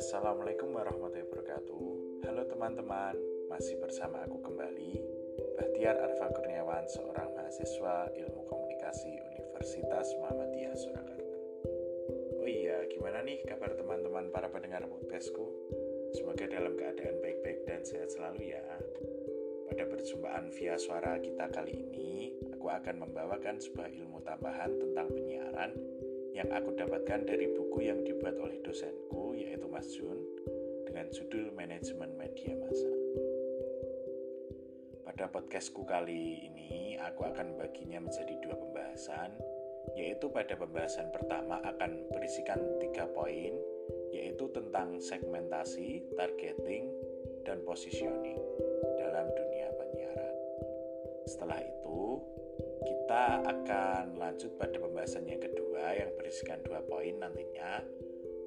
Assalamualaikum warahmatullahi wabarakatuh. Halo teman-teman, masih bersama aku kembali. Bahtiar Arfa Kurniawan, seorang mahasiswa ilmu komunikasi Universitas Muhammadiyah Surakarta. Oh iya, gimana nih kabar teman-teman para pendengar podcastku? Semoga dalam keadaan baik-baik dan sehat selalu ya Pada perjumpaan via suara kita kali ini Aku akan membawakan sebuah ilmu tambahan tentang penyiaran yang aku dapatkan dari buku yang dibuat oleh dosenku yaitu Mas Jun dengan judul Manajemen Media Massa. Pada podcastku kali ini aku akan membaginya menjadi dua pembahasan yaitu pada pembahasan pertama akan berisikan tiga poin yaitu tentang segmentasi, targeting, dan positioning. Setelah itu, kita akan lanjut pada pembahasan yang kedua yang berisikan dua poin nantinya.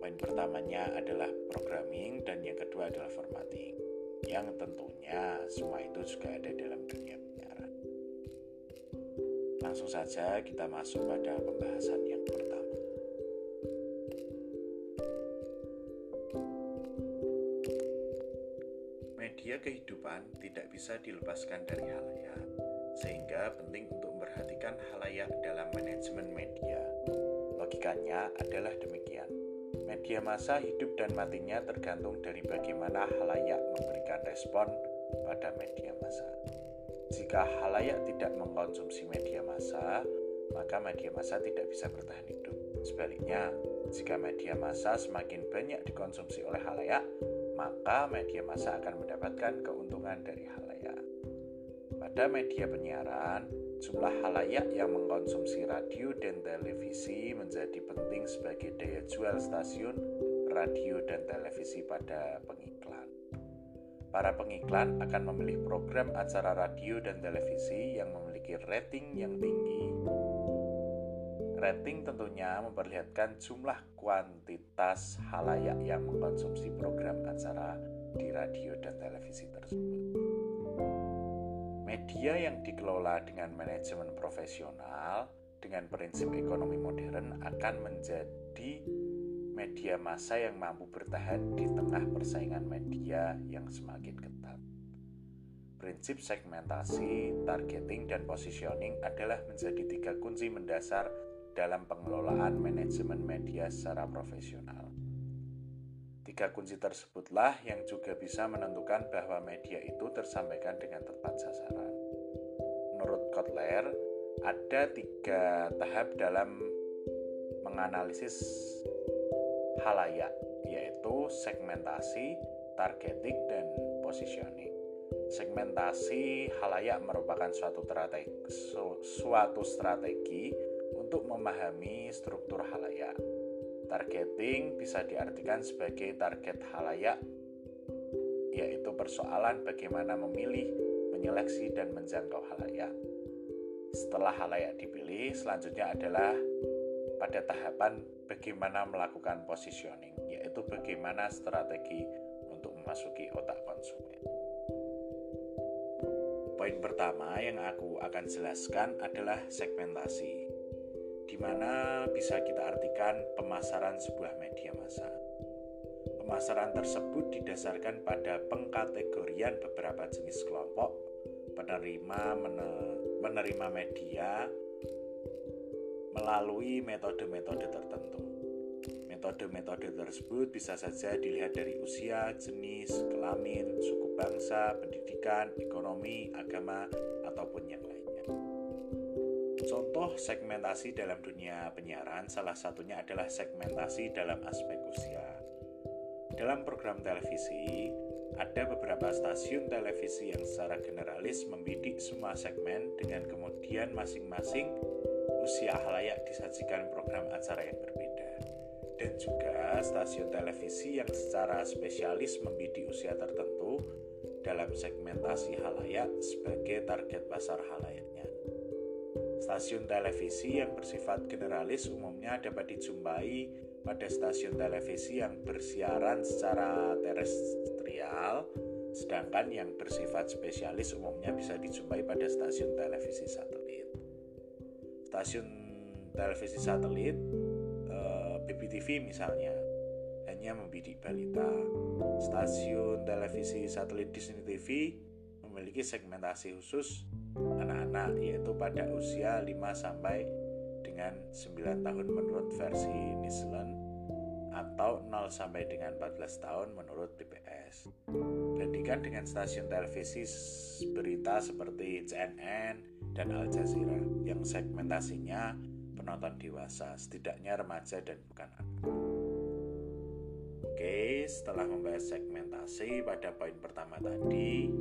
Poin pertamanya adalah programming dan yang kedua adalah formatting. Yang tentunya semua itu juga ada dalam dunia penyiaran. Langsung saja kita masuk pada pembahasan yang pertama. Media kehidupan tidak bisa dilepaskan dari halayak, sehingga penting untuk memperhatikan halayak dalam manajemen media. Logikanya adalah demikian. Media massa hidup dan matinya tergantung dari bagaimana halayak memberikan respon pada media massa. Jika halayak tidak mengkonsumsi media massa, maka media massa tidak bisa bertahan hidup. Sebaliknya, jika media massa semakin banyak dikonsumsi oleh halayak, maka media massa akan mendapatkan keuntungan dari halayak. Pada media penyiaran, Jumlah halayak yang mengkonsumsi radio dan televisi menjadi penting sebagai daya jual stasiun radio dan televisi pada pengiklan. Para pengiklan akan memilih program acara radio dan televisi yang memiliki rating yang tinggi. Rating tentunya memperlihatkan jumlah kuantitas halayak yang mengkonsumsi program acara di radio dan televisi tersebut. Media yang dikelola dengan manajemen profesional dengan prinsip ekonomi modern akan menjadi media massa yang mampu bertahan di tengah persaingan media yang semakin ketat. Prinsip segmentasi, targeting, dan positioning adalah menjadi tiga kunci mendasar dalam pengelolaan manajemen media secara profesional. Tiga kunci tersebutlah yang juga bisa menentukan bahwa media itu tersampaikan dengan tepat sasaran. Menurut Kotler, ada tiga tahap dalam menganalisis halayak, yaitu segmentasi, targeting, dan positioning. Segmentasi halayak merupakan suatu strategi, suatu strategi untuk memahami struktur halayak Targeting bisa diartikan sebagai target halayak, yaitu persoalan bagaimana memilih, menyeleksi, dan menjangkau halayak. Setelah halayak dipilih, selanjutnya adalah pada tahapan bagaimana melakukan positioning, yaitu bagaimana strategi untuk memasuki otak konsumen. Poin pertama yang aku akan jelaskan adalah segmentasi di mana bisa kita artikan pemasaran sebuah media massa. Pemasaran tersebut didasarkan pada pengkategorian beberapa jenis kelompok penerima menerima media melalui metode-metode tertentu. Metode-metode tersebut bisa saja dilihat dari usia, jenis, kelamin, suku bangsa, pendidikan, ekonomi, agama, ataupun yang lain. Contoh segmentasi dalam dunia penyiaran salah satunya adalah segmentasi dalam aspek usia. Dalam program televisi, ada beberapa stasiun televisi yang secara generalis membidik semua segmen dengan kemudian masing-masing usia halayak disajikan program acara yang berbeda. Dan juga stasiun televisi yang secara spesialis membidik usia tertentu dalam segmentasi halayak sebagai target pasar halayaknya. Stasiun televisi yang bersifat generalis umumnya dapat dijumpai pada stasiun televisi yang bersiaran secara terestrial, sedangkan yang bersifat spesialis umumnya bisa dijumpai pada stasiun televisi satelit. Stasiun televisi satelit eh, BBTV misalnya hanya membidik balita. Stasiun televisi satelit Disney TV memiliki segmentasi khusus anak-anak yaitu pada usia 5 sampai dengan 9 tahun menurut versi Nisland atau 0 sampai dengan 14 tahun menurut BPS. Bandingkan dengan stasiun televisi berita seperti CNN dan Al Jazeera yang segmentasinya penonton dewasa, setidaknya remaja dan bukan anak. Oke, setelah membahas segmentasi pada poin pertama tadi,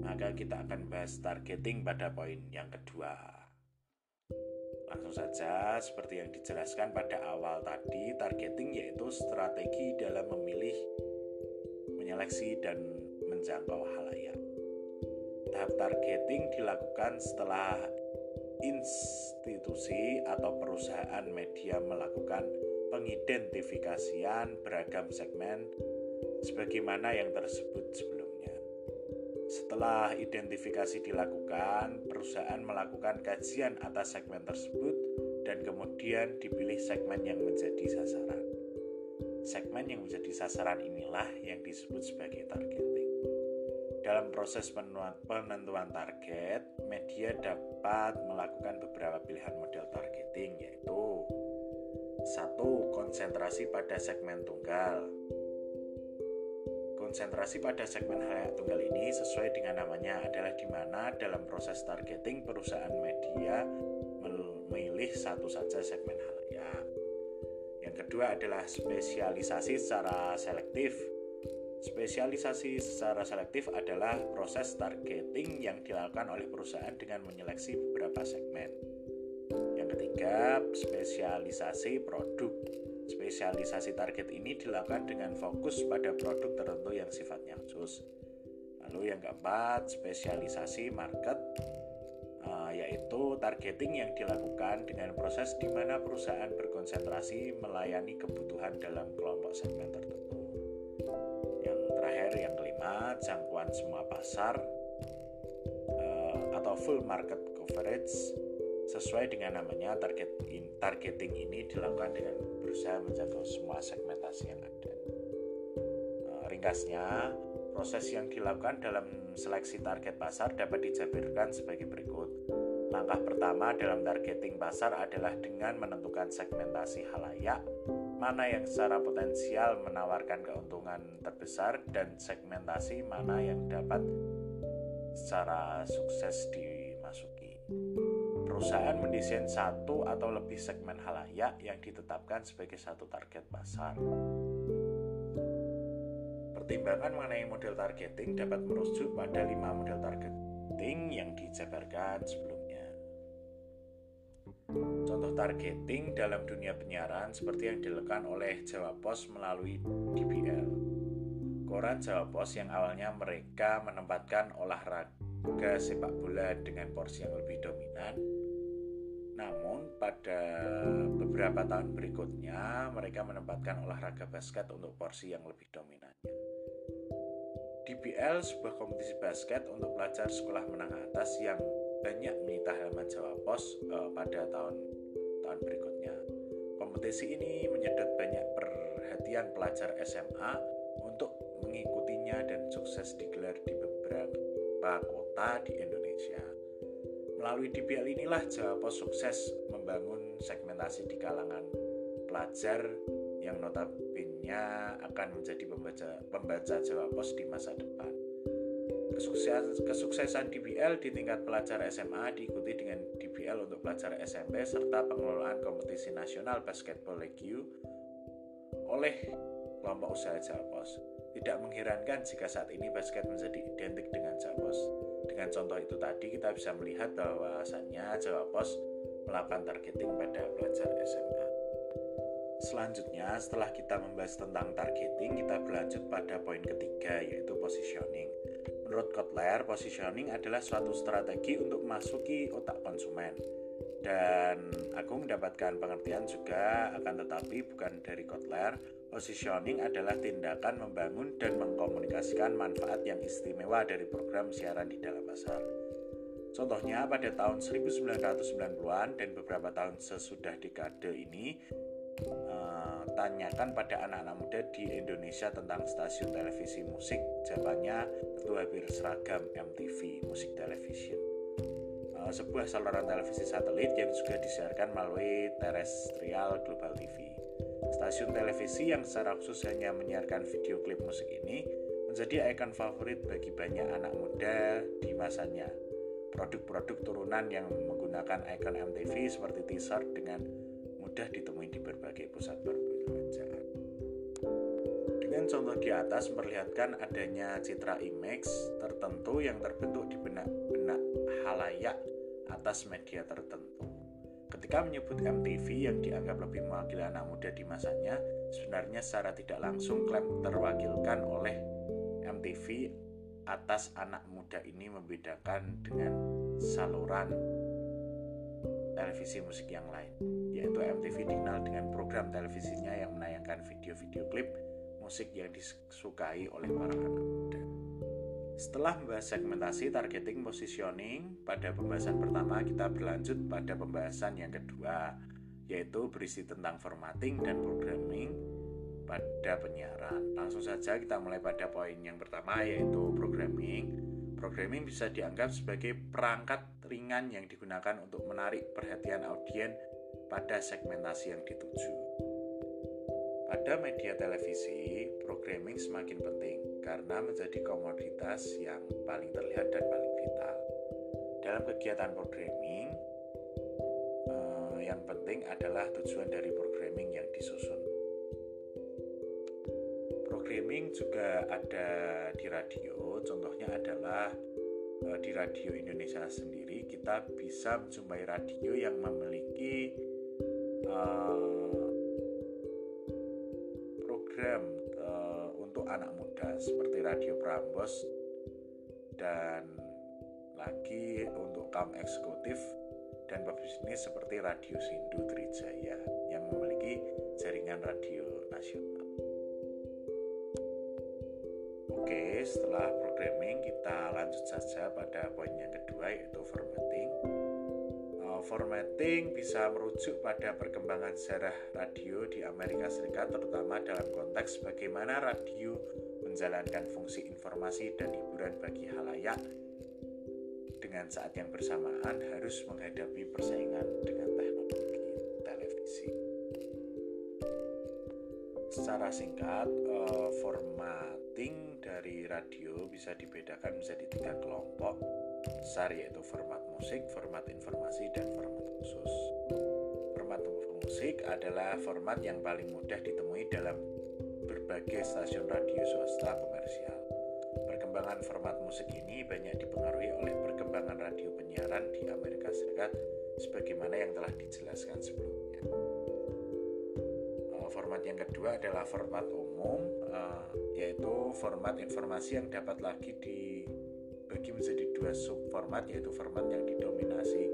maka kita akan bahas targeting pada poin yang kedua. Langsung saja, seperti yang dijelaskan pada awal tadi, targeting yaitu strategi dalam memilih, menyeleksi, dan menjangkau halayak. Tahap targeting dilakukan setelah institusi atau perusahaan media melakukan pengidentifikasian beragam segmen sebagaimana yang tersebut sebelumnya. Setelah identifikasi dilakukan, perusahaan melakukan kajian atas segmen tersebut dan kemudian dipilih segmen yang menjadi sasaran. Segmen yang menjadi sasaran inilah yang disebut sebagai targeting. Dalam proses penentuan target, media dapat melakukan beberapa pilihan model targeting yaitu satu, konsentrasi pada segmen tunggal. Konsentrasi pada segmen halayak tunggal ini sesuai dengan namanya adalah di mana dalam proses targeting perusahaan media memilih satu saja segmen halayak. Yang kedua adalah spesialisasi secara selektif. Spesialisasi secara selektif adalah proses targeting yang dilakukan oleh perusahaan dengan menyeleksi beberapa segmen ketiga, spesialisasi produk. Spesialisasi target ini dilakukan dengan fokus pada produk tertentu yang sifatnya khusus. Lalu yang keempat, spesialisasi market uh, yaitu targeting yang dilakukan dengan proses di mana perusahaan berkonsentrasi melayani kebutuhan dalam kelompok segmen tertentu. Yang terakhir, yang kelima, jangkauan semua pasar uh, atau full market coverage Sesuai dengan namanya, target in, targeting ini dilakukan dengan berusaha menjangkau semua segmentasi yang ada. Uh, ringkasnya, proses yang dilakukan dalam seleksi target pasar dapat dijabarkan sebagai berikut. Langkah pertama dalam targeting pasar adalah dengan menentukan segmentasi halayak, mana yang secara potensial menawarkan keuntungan terbesar dan segmentasi mana yang dapat secara sukses dimasuki perusahaan mendesain satu atau lebih segmen halayak yang ditetapkan sebagai satu target pasar. Pertimbangan mengenai model targeting dapat merujuk pada lima model targeting yang dijabarkan sebelumnya. Contoh targeting dalam dunia penyiaran seperti yang dilakukan oleh Jawa Pos melalui DBL. Koran Jawa Pos yang awalnya mereka menempatkan olahraga sepak bola dengan porsi yang lebih dominan namun pada beberapa tahun berikutnya mereka menempatkan olahraga basket untuk porsi yang lebih dominannya. DBL sebuah kompetisi basket untuk pelajar sekolah menengah atas yang banyak menyita halaman Jawa Pos uh, pada tahun tahun berikutnya. Kompetisi ini menyedot banyak perhatian pelajar SMA untuk mengikutinya dan sukses digelar di beberapa kota di Indonesia. Melalui DBL inilah Jawa sukses membangun segmentasi di kalangan pelajar yang notabene akan menjadi pembaca, pembaca Jawa Pos di masa depan. Kesuksesan, kesuksesan DBL di tingkat pelajar SMA diikuti dengan DBL untuk pelajar SMP serta pengelolaan kompetisi nasional basketball league oleh kelompok usaha Jawa Pos. Tidak mengherankan jika saat ini basket menjadi identik dengan Jawa Pos. Dengan contoh itu tadi kita bisa melihat bahwasannya Jawa Pos melakukan targeting pada pelajar SMA. Selanjutnya, setelah kita membahas tentang targeting, kita berlanjut pada poin ketiga yaitu positioning. Menurut Kotler, positioning adalah suatu strategi untuk masuki otak konsumen. Dan aku mendapatkan pengertian juga akan tetapi bukan dari Kotler, Positioning adalah tindakan membangun dan mengkomunikasikan manfaat yang istimewa dari program siaran di dalam pasar. Contohnya pada tahun 1990-an dan beberapa tahun sesudah dekade ini uh, tanyakan pada anak-anak muda di Indonesia tentang stasiun televisi musik jawabannya tentu hampir seragam MTV musik television uh, sebuah saluran televisi satelit yang juga disiarkan melalui terestrial Global TV stasiun televisi yang secara khusus hanya menyiarkan video klip musik ini menjadi ikon favorit bagi banyak anak muda di masanya produk-produk turunan yang menggunakan ikon MTV seperti t-shirt dengan mudah ditemui di berbagai pusat perbelanjaan. Dengan contoh di atas memperlihatkan adanya citra image tertentu yang terbentuk di benak-benak halayak atas media tertentu. Ketika menyebut MTV yang dianggap lebih mewakili anak muda di masanya, sebenarnya secara tidak langsung klaim terwakilkan oleh MTV atas anak muda ini membedakan dengan saluran televisi musik yang lain, yaitu MTV dikenal dengan program televisinya yang menayangkan video-video klip musik yang disukai oleh para anak muda. Setelah membahas segmentasi, targeting, positioning, pada pembahasan pertama kita berlanjut pada pembahasan yang kedua, yaitu berisi tentang formatting dan programming pada penyiaran. Langsung saja kita mulai pada poin yang pertama yaitu programming. Programming bisa dianggap sebagai perangkat ringan yang digunakan untuk menarik perhatian audiens pada segmentasi yang dituju. Pada media televisi, programming semakin penting karena menjadi komoditas yang paling terlihat dan paling vital. Dalam kegiatan programming, eh, yang penting adalah tujuan dari programming yang disusun streaming juga ada di radio. Contohnya adalah eh, di radio Indonesia sendiri kita bisa menjumpai radio yang memiliki uh, program anak muda seperti Radio Prambos dan lagi untuk kaum eksekutif dan pebisnis seperti Radio Sindu Trijaya yang memiliki jaringan radio nasional. setelah programming kita lanjut saja pada poin yang kedua yaitu formatting. Formatting bisa merujuk pada perkembangan sejarah radio di Amerika Serikat terutama dalam konteks bagaimana radio menjalankan fungsi informasi dan hiburan bagi halayak dengan saat yang bersamaan harus menghadapi persaingan dengan teknologi televisi. Secara singkat, uh, formatting radio bisa dibedakan menjadi tiga kelompok besar yaitu format musik, format informasi, dan format khusus. Format musik adalah format yang paling mudah ditemui dalam berbagai stasiun radio swasta komersial. Perkembangan format musik ini banyak dipengaruhi oleh perkembangan radio penyiaran di Amerika Serikat sebagaimana yang telah dijelaskan sebelumnya. Eh, format yang kedua adalah format umum eh, yaitu format informasi yang dapat lagi dibagi menjadi dua subformat yaitu format yang didominasi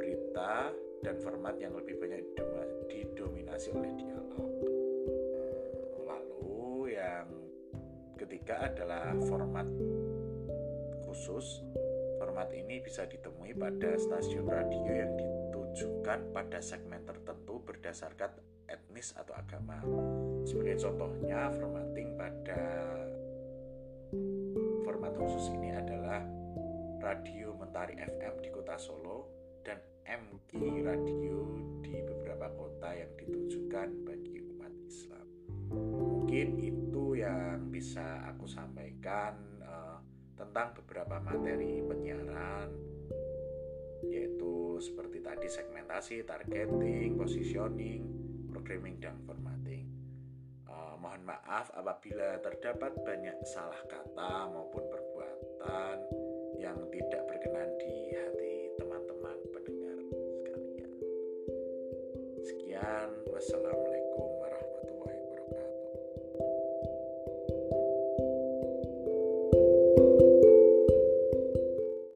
berita dan format yang lebih banyak didominasi oleh dialog. Lalu yang ketiga adalah format khusus. Format ini bisa ditemui pada stasiun radio yang ditujukan pada segmen tertentu berdasarkan etnis atau agama. Sebagai contohnya, formatting pada format khusus ini adalah Radio Mentari FM di kota Solo dan MG Radio di beberapa kota yang ditujukan bagi umat Islam. Mungkin itu yang bisa aku sampaikan uh, tentang beberapa materi penyiaran yaitu seperti tadi segmentasi, targeting, positioning, programming dan formatting. Uh, mohon maaf apabila terdapat banyak salah kata maupun perbuatan yang tidak berkenan di hati teman-teman pendengar sekalian. Sekian, wassalamualaikum